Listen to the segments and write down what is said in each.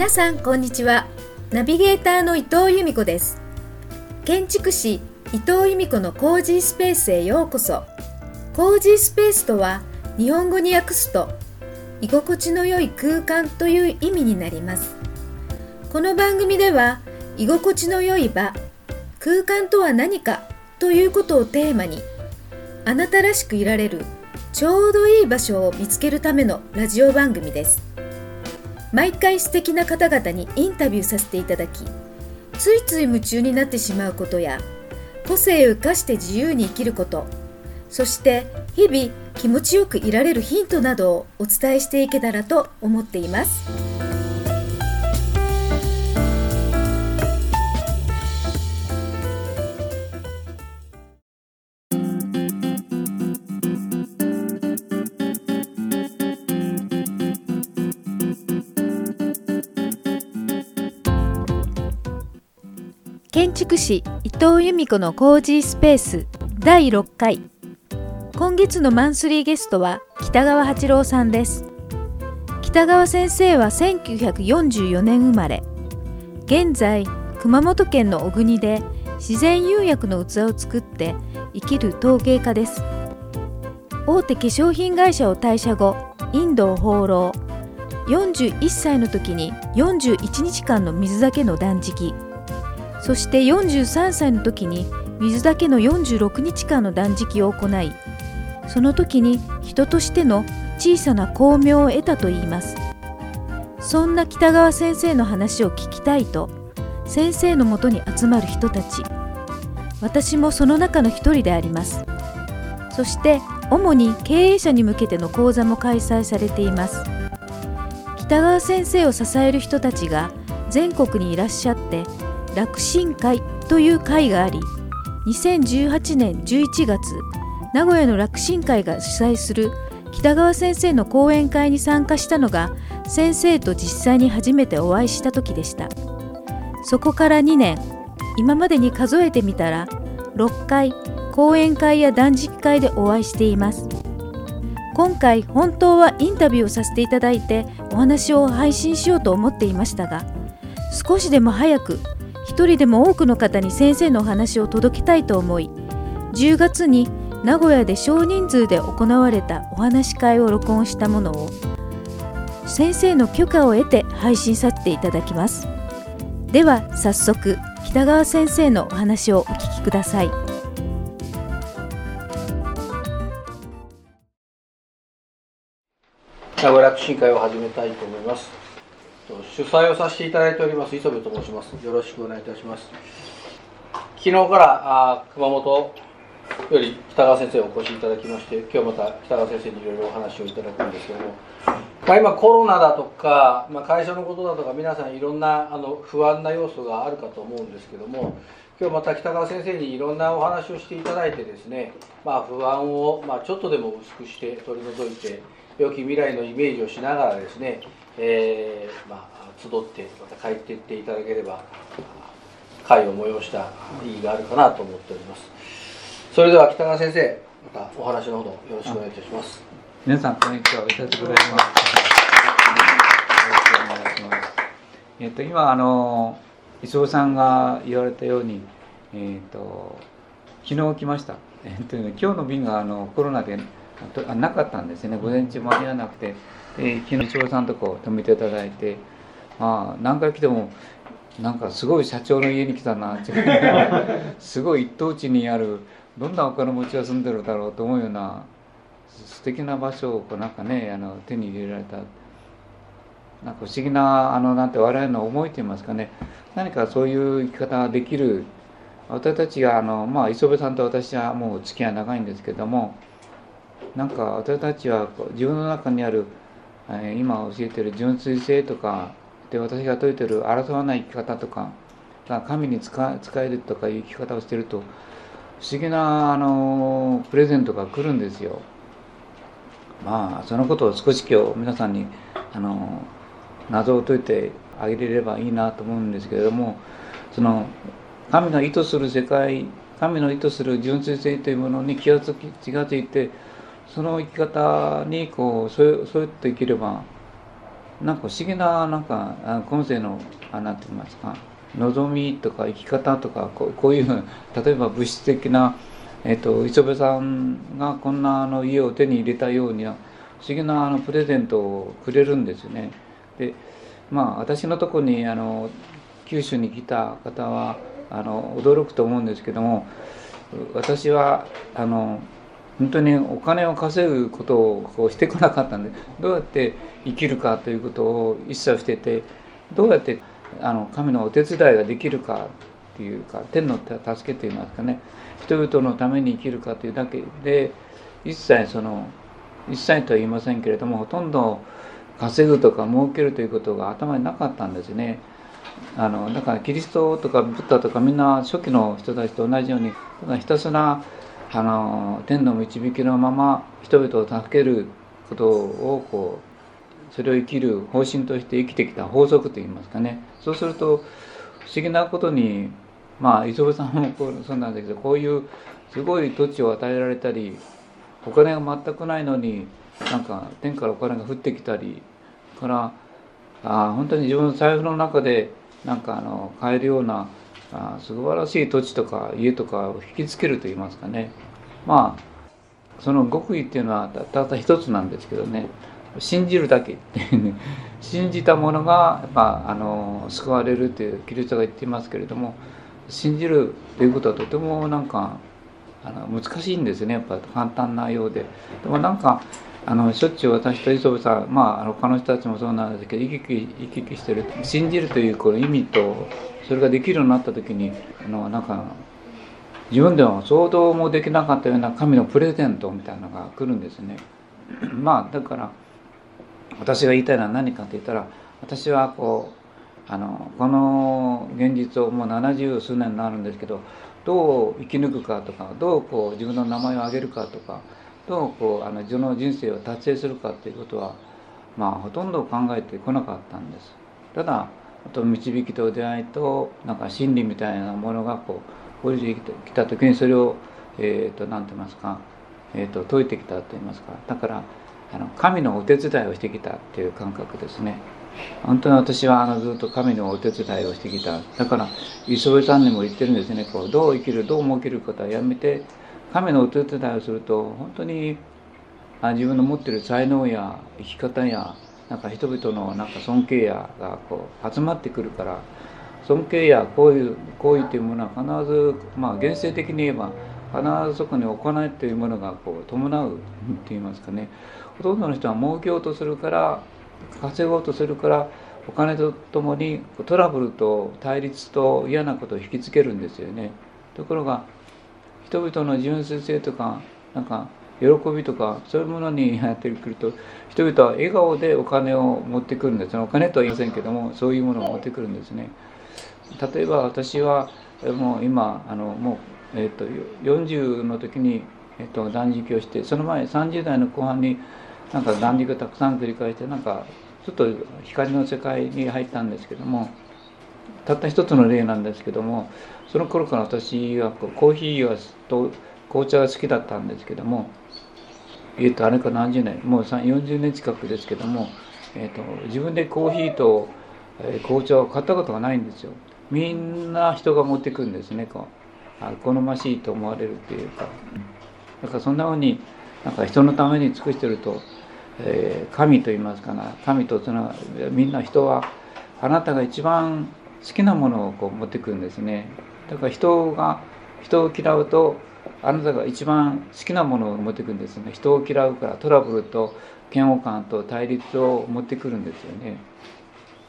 皆さんこんにちは。ナビゲーターの伊藤由美子です。建築士伊藤由美子のコージースペースへようこそ。コージースペースとは日本語に訳すと居心地の良い空間という意味になります。この番組では居心地の良い場空間とは何かということをテーマにあなたらしくいられるちょうどいい場所を見つけるためのラジオ番組です。毎回素敵な方々にインタビューさせていただきついつい夢中になってしまうことや個性を生かして自由に生きることそして日々気持ちよくいられるヒントなどをお伝えしていけたらと思っています。伊藤由美子のコージースペース第6回。今月のマンスリーゲストは北川八郎さんです。北川先生は1944年生まれ。現在熊本県の小国で自然釉薬の器を作って生きる陶芸家です。大手化粧品会社を退社後インドを放浪。41歳の時に41日間の水だけの断食。そして43歳の時に水だけの46日間の断食を行いその時に人としての小さな巧妙を得たといいます。そんな北川先生の話を聞きたいと先生のもとに集まる人たち私もその中の一人であります。そして主に経営者に向けての講座も開催されています。北川先生を支える人たちが全国にいらっしゃって楽神会という会があり2018年11月名古屋の楽神会が主催する北川先生の講演会に参加したのが先生と実際に初めてお会いした時でした。そこから2年今までに数えてみたら6回講演会や断食会でお会いしています。今回本当はインタビューをさせていただいてお話を配信しようと思っていましたが少しでも早く一人でも多くの方に先生のお話を届けたいと思い10月に名古屋で少人数で行われたお話し会を録音したものを先生の許可を得て配信させていただきます。では早速北川先生のお話をお聞きください。名古屋楽神会を始めたいと思います。主催をさせていただいております磯部と申します。よろしくお願いいたします。昨日からあ熊本より北川先生お越しいただきまして今日また北川先生にいろいろお話をいただくんですけども、まあ、今コロナだとか、まあ、会社のことだとか皆さんいろんなあの不安な要素があるかと思うんですけども今日また北川先生にいろんなお話をしていただいてですね、まあ、不安を、ま、ちょっとでも薄くして取り除いて良き未来のイメージをしながらですねえー、まあ、集ってまた帰っていっていただければ会を催した意義があるかなと思っております。それでは北川先生またお話のほどよろしくお願いいたします。皆さんこんにちは。お久しぶりです。よろしくお願いします。えっと今あの磯尾さんが言われたようにえっと昨日来ました。えっと今日の便があのコロナでなかったんですね。午前中間に合わなくて。で昨日一郎さんとこ泊めていただいて。あ何回来てもなんかすごい社長の家に来たなって。すごい一等地にあるどんなお金持ちが住んでるだろうと思うような素敵な場所をこうなんかねあの手に入れられた。なんか不思議なあのなんて我々の思いといいますかね。何かそういう生き方ができる。私たちがあのまあ磯部さんと私はもう付き合い長いんですけどもなんか私たちは自分の中にある今教えてる純粋性とかで私が説いてる争わない生き方とか神に使えるとかいう生き方をしてると不思議なあのプレゼントが来るんですよ。まあそのことを少し今日皆さんにあの謎を解いてあげれればいいなと思うんですけれどもその神の意図する世界神の意図する純粋性というものに気がつき気がついてその生き方にこうそうそうやって生きればなんか不思議ななんか今世のあなんて言いますか望みとか生き方とかこうこういう例えば物質的な、えーと、磯部さんがこんなあの家を手に入れたように不思議なあのプレゼントをくれるんですよね。でまあ私のとこにあの九州に来た方はあの驚くと思うんですけども私はあの本当にお金を稼ぐことをこうしてこなかったんでどうやって生きるかということを一切しててどうやってあの神のお手伝いができるかっていうか天の助けといいますかね人々のために生きるかというだけで一切その一切とは言いませんけれどもほとんど稼ぐとか儲けるということが頭になかったんですね。あのだからキリストとかブッダとかみんな初期の人たちと同じようにひたすらあの天の導きのまま人々を助けることをこうそれを生きる方針として生きてきた法則といいますかね。そうすると不思議なことにまあ磯部さんもこうそうなんだけどこういうすごい土地を与えられたりお金が全くないのになんか天からお金が降ってきたりからあ本当に自分の財布の中でなんかあの買えるようなあ素晴らしい土地とか家とかを引きつけると言いますかね。まあその極意っていうのはたった一つなんですけどね。信じるだけ 信じたものがやっぱあの救われるっていうキリストが言っていますけれども信じるということはとてもなんかあの難しいんですね。やっぱ簡単なようで。でもなんかあのしょっちゅう私と磯部さんまあ他の人たちもそうなんですけど生き生き生き生きしてる信じるというこの意味とそれができるようになった時にあのなんか自分では想像もできなかったような神のプレゼントみたいなのが来るんですね。まあだから私が言いたいのは何かと言ったら私はこうあのこの現実をもう70数年になるんですけどどう生き抜くかとかどうこう自分の名前を挙げるかとかどうこうあの自分の人生を達成するかっていうことはまあほとんど考えてこなかったんです。ただあと導きと出会いとなんか真理みたいなものがこう降りてきた時にそれをえ、ー、と何て言いますか、えーと、解いてきたと言いますか。だからあの神のお手伝いをしてきたっていう感覚ですね。本当に私はあのずっと神のお手伝いをしてきた。だから磯部さんにも言ってるんですね。こうどう生きるどう儲けることはやめて神のお手伝いをすると本当にあ自分の持ってる才能や生き方やなんか人々のなんか尊敬やがこう集まってくるから尊敬やこういう行為というものは必ずまあ現世的に言えば必ずそこに行いというものがこう伴うといいますかね。ほとんどの人は儲けようとするから稼ごうとするからお金とともにトラブルと対立と嫌なことを引きつけるんですよね。ところが人々の純粋性とかなんか喜びとかそういうものにやってくると人々は笑顔でお金を持ってくるんですお金とは言いませんけどもそういうものを持ってくるんですね。例えば私はもう今あのもう、えーと、40の時に、えーと、断食をしてその前30代の後半になんか断食をたくさん繰り返してなんかちょっと光の世界に入ったんですけどもたった一つの例なんですけどもその頃から私はコーヒーはと紅茶が好きだったんですけどもえっ、とあれか何十年もう40年近くですけども、えーと、自分でコーヒーと、えー、紅茶を買ったことがないんですよ。みんな人が持ってくんですねこう。あ好ましいと思われるっていうか。だからそんなふうになんか人のために尽くしてると、えー、神と言いますかな。神とそのみんな人はあなたが一番好きなものをこう持ってくんですね。だから人が人を嫌うとあなたが一番好きなものを持ってくるんですね人を嫌うからトラブルと嫌悪感と対立を持ってくるんですよね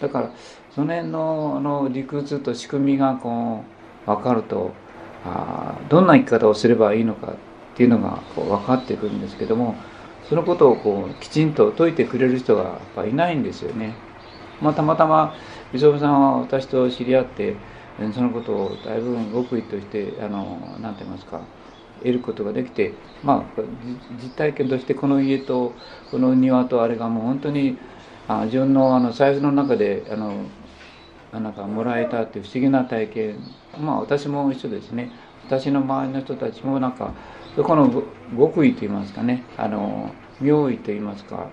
だからその辺のあの理屈と仕組みがこう分かるとあどんな生き方をすればいいのかっていうのがこう分かってくるんですけどもそのことをこうきちんと説いてくれる人がやっぱいないんですよね。まあ、たまたま磯部さんは私と知り合ってそのことをだいぶ極意としてあの何て言いますか得ることができてまあ実体験としてこの家とこの庭とあれがもう本当にあ自分のあの財布の中であのなんかもらえたっていう不思議な体験。まあ私も一緒ですね。私の周りの人たちもなんかそこの極意といいますかね。あの妙意といいますか。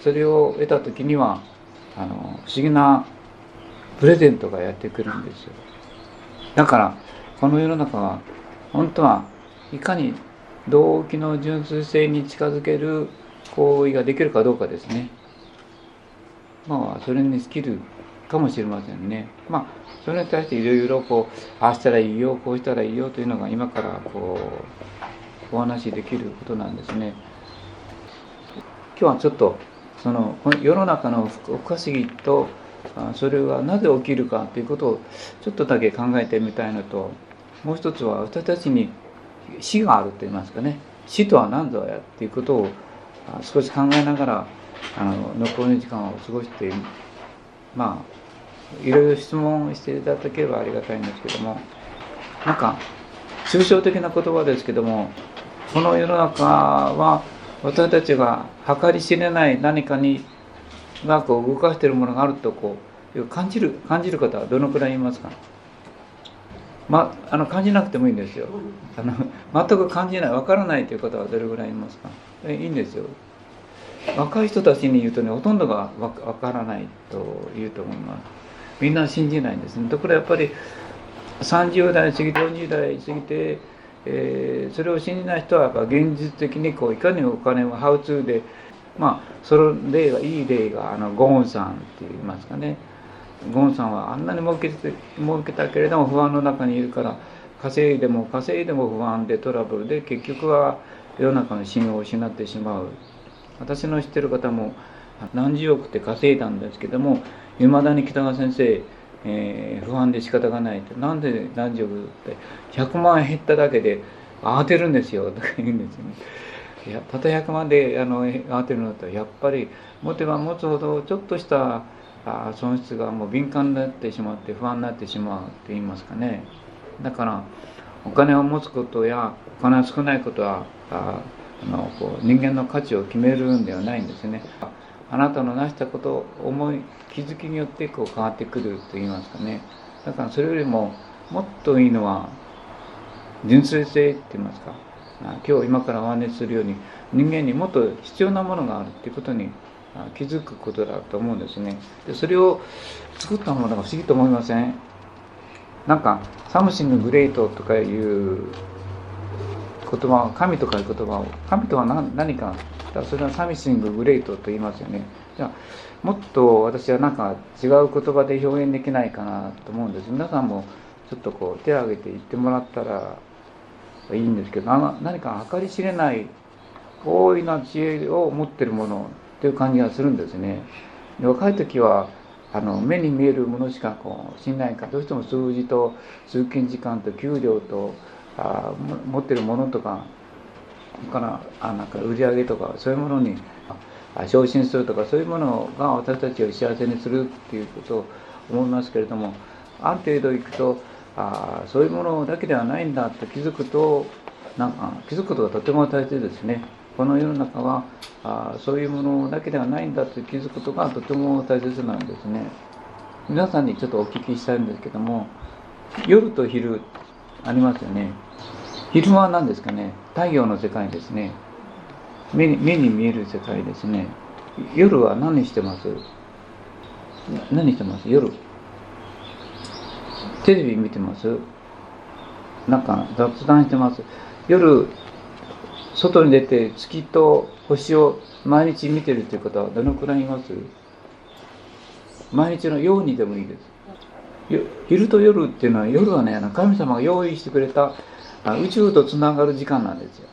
それを得た時にはあの不思議なプレゼントがやってくるんですよ。だからこの世の中は本当はいかに動機の純粋性に近づける行為ができるかどうかですね。まあそれに尽きるかもしれませんね。まあそれに対していろいろこうああしたらいいよこうしたらいいよというのが今からこうお話しできることなんですね。今日はちょっとその世の中の不可思議とそれはなぜ起きるかということをちょっとだけ考えてみたいのともう一つは私たちに死があると言いますかね。死とは何ぞやっていうことを少し考えながらあの残りの時間を過ごしてまあいろいろ質問していただければありがたいんですけどもなんか抽象的な言葉ですけどもこの世の中は私たちが計り知れない何かにがこう動かしているものがあるとこう感じる感じる方はどのくらいいますか？まあの感じなくてもいいんですよ。あの全く感じない分からないという方はどれぐらいいますか？いいんですよ。若い人たちに言うとねほとんどが分からないと言うと思います。みんな信じないんですね。ところやっぱり30代過ぎて40代過ぎて、えー、それを信じない人はやっぱ現実的にこういかにお金をハウツーでまあその例がいい例があのゴーンさんって言いますかねゴーンさんはあんなに儲けて儲けたけれども不安の中にいるから稼いでも稼いでも不安でトラブルで結局は世の中の信用を失ってしまう私の知ってる方も何十億って稼いだんですけどもいまだに北川先生、えー、不安で仕方がないってなんで何十億って100万円減っただけで慌てるんですよとか言うんですよね。いやたった100万であの慌てるのとやっぱり持てば持つほどちょっとしたあ損失がもう敏感になってしまって不安になってしまうって言いますかね。だからお金を持つことやお金が少ないことはああのこう人間の価値を決めるんではないんですね。あなたの成したこと思い気づきによってこう変わってくると言いますかね。だからそれよりももっといいのは純粋性って言いますか。今日今からお話しするように人間にもっと必要なものがあるっていうことに気づくことだと思うんですね。でそれを作ったものが不思議と思いません？なんか「Something Great」とかいう言葉神とかいう言葉を神とは何かそれは Something Great と言いますよね。じゃあもっと私はなんか違う言葉で表現できないかなと思うんです。皆さんもちょっとこう手を挙げて言ってもらったらい。いんですけど何か計り知れない大いな知恵を持ってるものっていう感じがするんですね。若い時はあの目に見えるものしかこう信頼かどうしても数字と通勤時間と給料とあ持ってるものとかからあなんか売り上げとかそういうものに昇進するとかそういうものが私たちを幸せにするっていうことを思いますけれどもある程度いくとあそういうものだけではないんだって気づくとなんか気づくことがとても大切ですね。この世の中はあそういうものだけではないんだと気づくことがとても大切なんですね。皆さんにちょっとお聞きしたいんですけども夜と昼ありますよね。昼間は何ですかね太陽の世界ですね目に目に見える世界ですね夜は何してます？何してます？夜テレビ見てます？なんか雑談してます。夜外に出て月と星を毎日見てるっていう方はどのくらいいます？毎日のようにでもいいです。昼と夜っていうのは夜はね神様が用意してくれた宇宙とつながる時間なんですよ。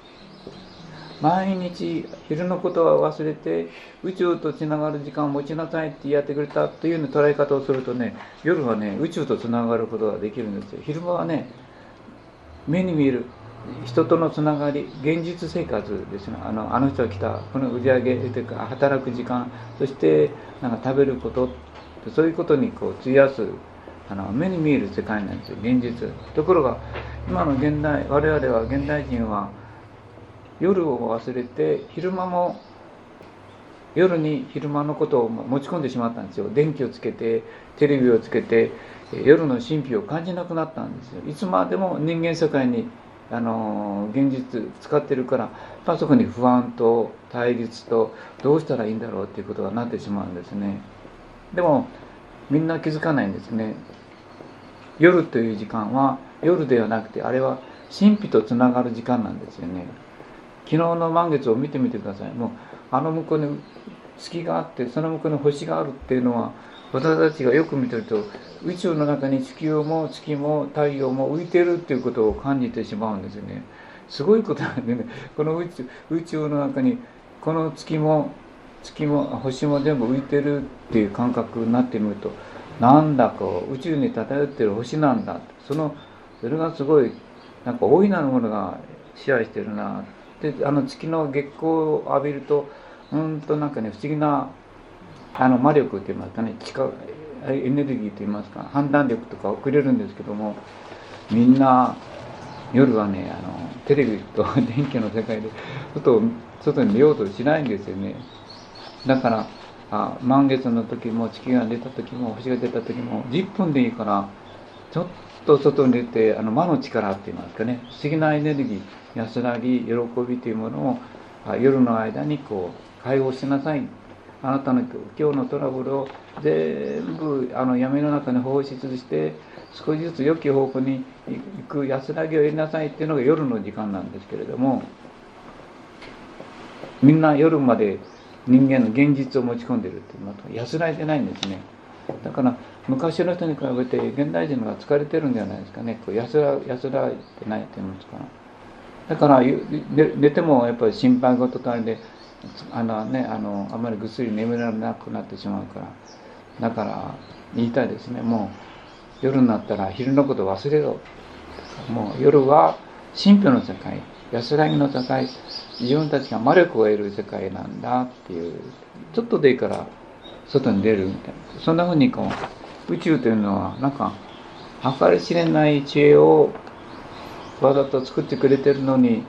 毎日昼のことは忘れて宇宙とつながる時間を持ちなさいってやってくれたというよう捉え方をするとね夜はね宇宙とつながることができるんですよ。昼間はね目に見える人とのつながり現実生活ですね。あのあの人が来たこの売り上げというか働く時間そしてなんか食べることそういうことにこう費やすあの目に見える世界なんですよ現実。ところが今の現代我々は現代人は夜を忘れて昼間も夜に昼間のことを持ち込んでしまったんですよ。電気をつけてテレビをつけて夜の神秘を感じなくなったんですよ。いつまでも人間社会にあの現実使ってるから、まあ、そこに不安と対立とどうしたらいいんだろうっていうことがなってしまうんですね。でもみんな気づかないんですね。夜という時間は夜ではなくてあれは神秘とつながる時間なんですよね。昨日の満月を見てみてください。もうあの向こうに月があってその向こうに星があるっていうのは私たちがよく見てると宇宙の中に地球も月も太陽も浮いてるっていうことを感じてしまうんですよね。すごいことなんでねこの宇宙宇宙の中にこの月も月も星も全部浮いてるっていう感覚になってみるとなんだか宇宙に漂ってる星なんだそのそれがすごいなんか大いなるものが支配してるなであの月の月光を浴びるとうんとなんかね不思議なあの魔力といいますかね力エネルギーといいますか判断力とか送れるんですけどもみんな夜はねあのテレビと 電気の世界で外外に出ようとしないんですよね。だからあ満月の時も月が出た時も星が出た時も10分でいいからちょっと外に出てあの魔の力って言いますかね不思議なエネルギー。安らぎ喜びというものを夜の間にこう解放しなさい。あなたの今日のトラブルを全部あの闇の中に放出して少しずつ良き方向に行く安らぎを得なさいっていうのが夜の時間なんですけれどもみんな夜まで人間の現実を持ち込んでるっていう安らいでないんですね。だから昔の人に比べて現代人が疲れてるんじゃないですかね。こう安ら安らいでないっていうんですか。だから寝てもやっぱり心配事とあれであのねあのあまりぐっすり眠らなくなってしまうから。だから言いたいですね。もう夜になったら昼のこと忘れろ。もう夜は神秘の世界安らぎの世界自分たちが魔力を得る世界なんだっていうちょっとでいいから外に出るみたいな。そんなふうにこう宇宙というのはなんか計り知れない知恵をわざと作ってくれてるのに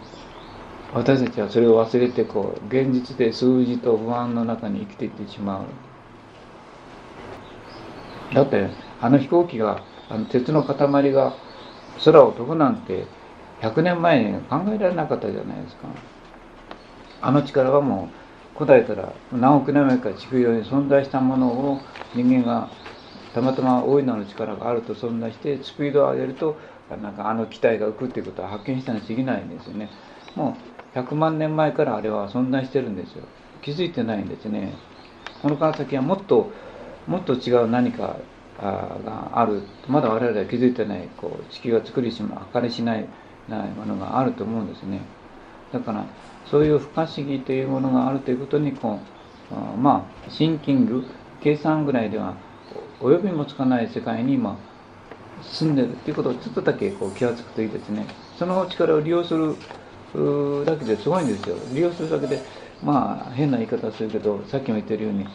私たちはそれを忘れてこう現実で数字と不安の中に生きていってしまう。だってあの飛行機があの鉄の塊が空を飛ぶなんて100年前に考えられなかったじゃないですか。あの力はもう古代から何億年前か地球上に存在したものを人間がたまたま大いなる力があると存在してスピードを上げるとなんかあの機体が浮くっていうことは発見したに過ぎないんですよね。もう100万年前からあれは存在してるんですよ。気づいてないんですね。このから先はもっともっと違う何かがある。まだ我々は気づいてないこう地球が作りしま計りしないないものがあると思うんですね。だからそういう不可思議というものがあるということにこうまあシンキング計算ぐらいでは及びもつかない世界に今住んでるっていうことをちょっとだけこう気が付くといいですね。その力を利用するだけですごいんですよ。利用するだけでまあ変な言い方するけどさっきも言ってるように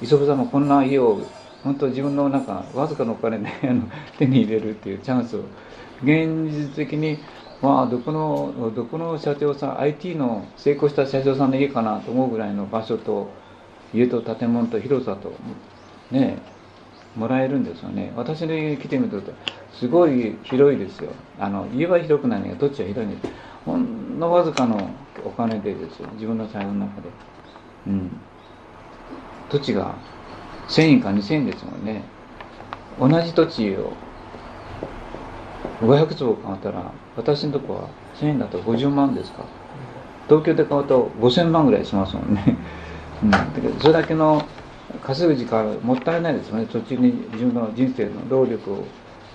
磯部さんもこんな家を本当自分のなんかわずかのお金で 手に入れるっていうチャンスを現実的にまあどこのどこの社長さん IT の成功した社長さんの家かなと思うぐらいの場所と家と建物と広さとねもらえるんですよね。私の家来てみるとすごい広いですよ。あの家は広くないのがどっちは広いんです。ほんのわずかのお金でですよ。自分の財布の中で。うん。土地が1000円か2000円ですもんね。同じ土地を500坪買ったら私のとこは1000円だと50万ですか。東京で買うと5000万ぐらいしますもんね、うん、だけどそれだけの稼ぐ時間もったいないですよね。途中に自分の人生の労力を。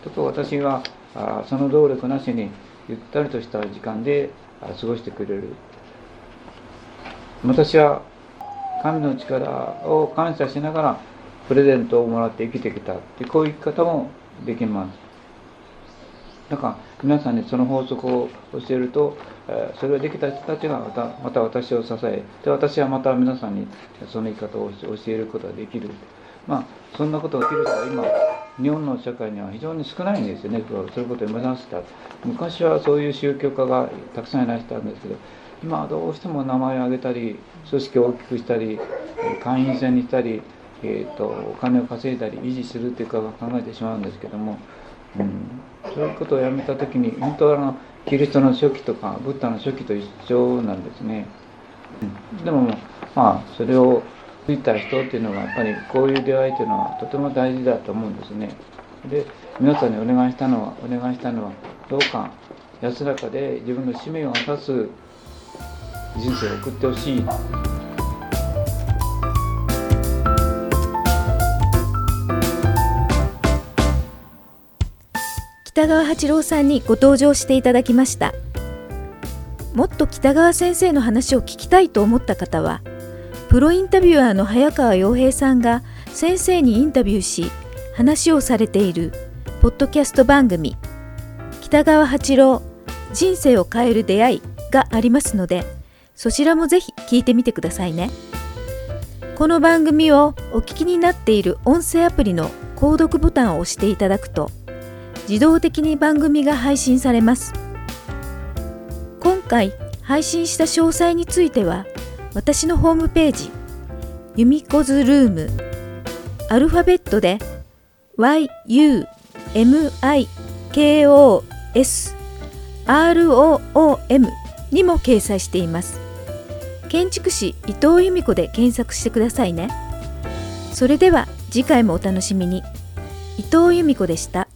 ちょっと私はあその労力なしにゆったりとした時間で過ごしてくれる。私は神の力を感謝しながらプレゼントをもらって生きてきたってこういう生き方もできます。だから皆さんにその法則を教えるとえそれができた人たちがまたまた私を支えで私はまた皆さんにその生き方を教えることができる。まあそんなことができる人は今日本の社会には非常に少ないんですよね。そういうことを目指した。昔はそういう宗教家がたくさんいらしたんですけど今はどうしても名前を挙げたり組織を大きくしたり会員制にしたり、えーと、お金を稼いだり維持するというか考えてしまうんですけども、うん、そういうことをやめた時に本当はあのキリストの初期とかブッダの初期と一緒なんですね、うん、でもまあそれをついた人っていうのはやっぱりこういう出会いっていうのはとても大事だと思うんですね。で皆さんにお願いしたのはお願いしたのはどうか安らかで自分の使命を果たす人生を送ってほしい北川八郎さんにご登場していただきました。もっと北川先生の話を聞きたいと思った方はプロインタビュアーの早川洋平さんが先生にインタビューし話をされているポッドキャスト番組北川八郎人生を変える出会いがありますのでそちらもぜひ聞いてみてくださいね。この番組をお聞きになっている音声アプリの購読ボタンを押していただくと自動的に番組が配信されます。今回配信した詳細については私のホームページユミコズルームアルファベットで YUMIKOSROOM にも掲載しています。建築士伊藤由美子で検索してくださいね。それでは次回もお楽しみに。伊藤由美子でした。